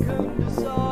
Welcome to Soul.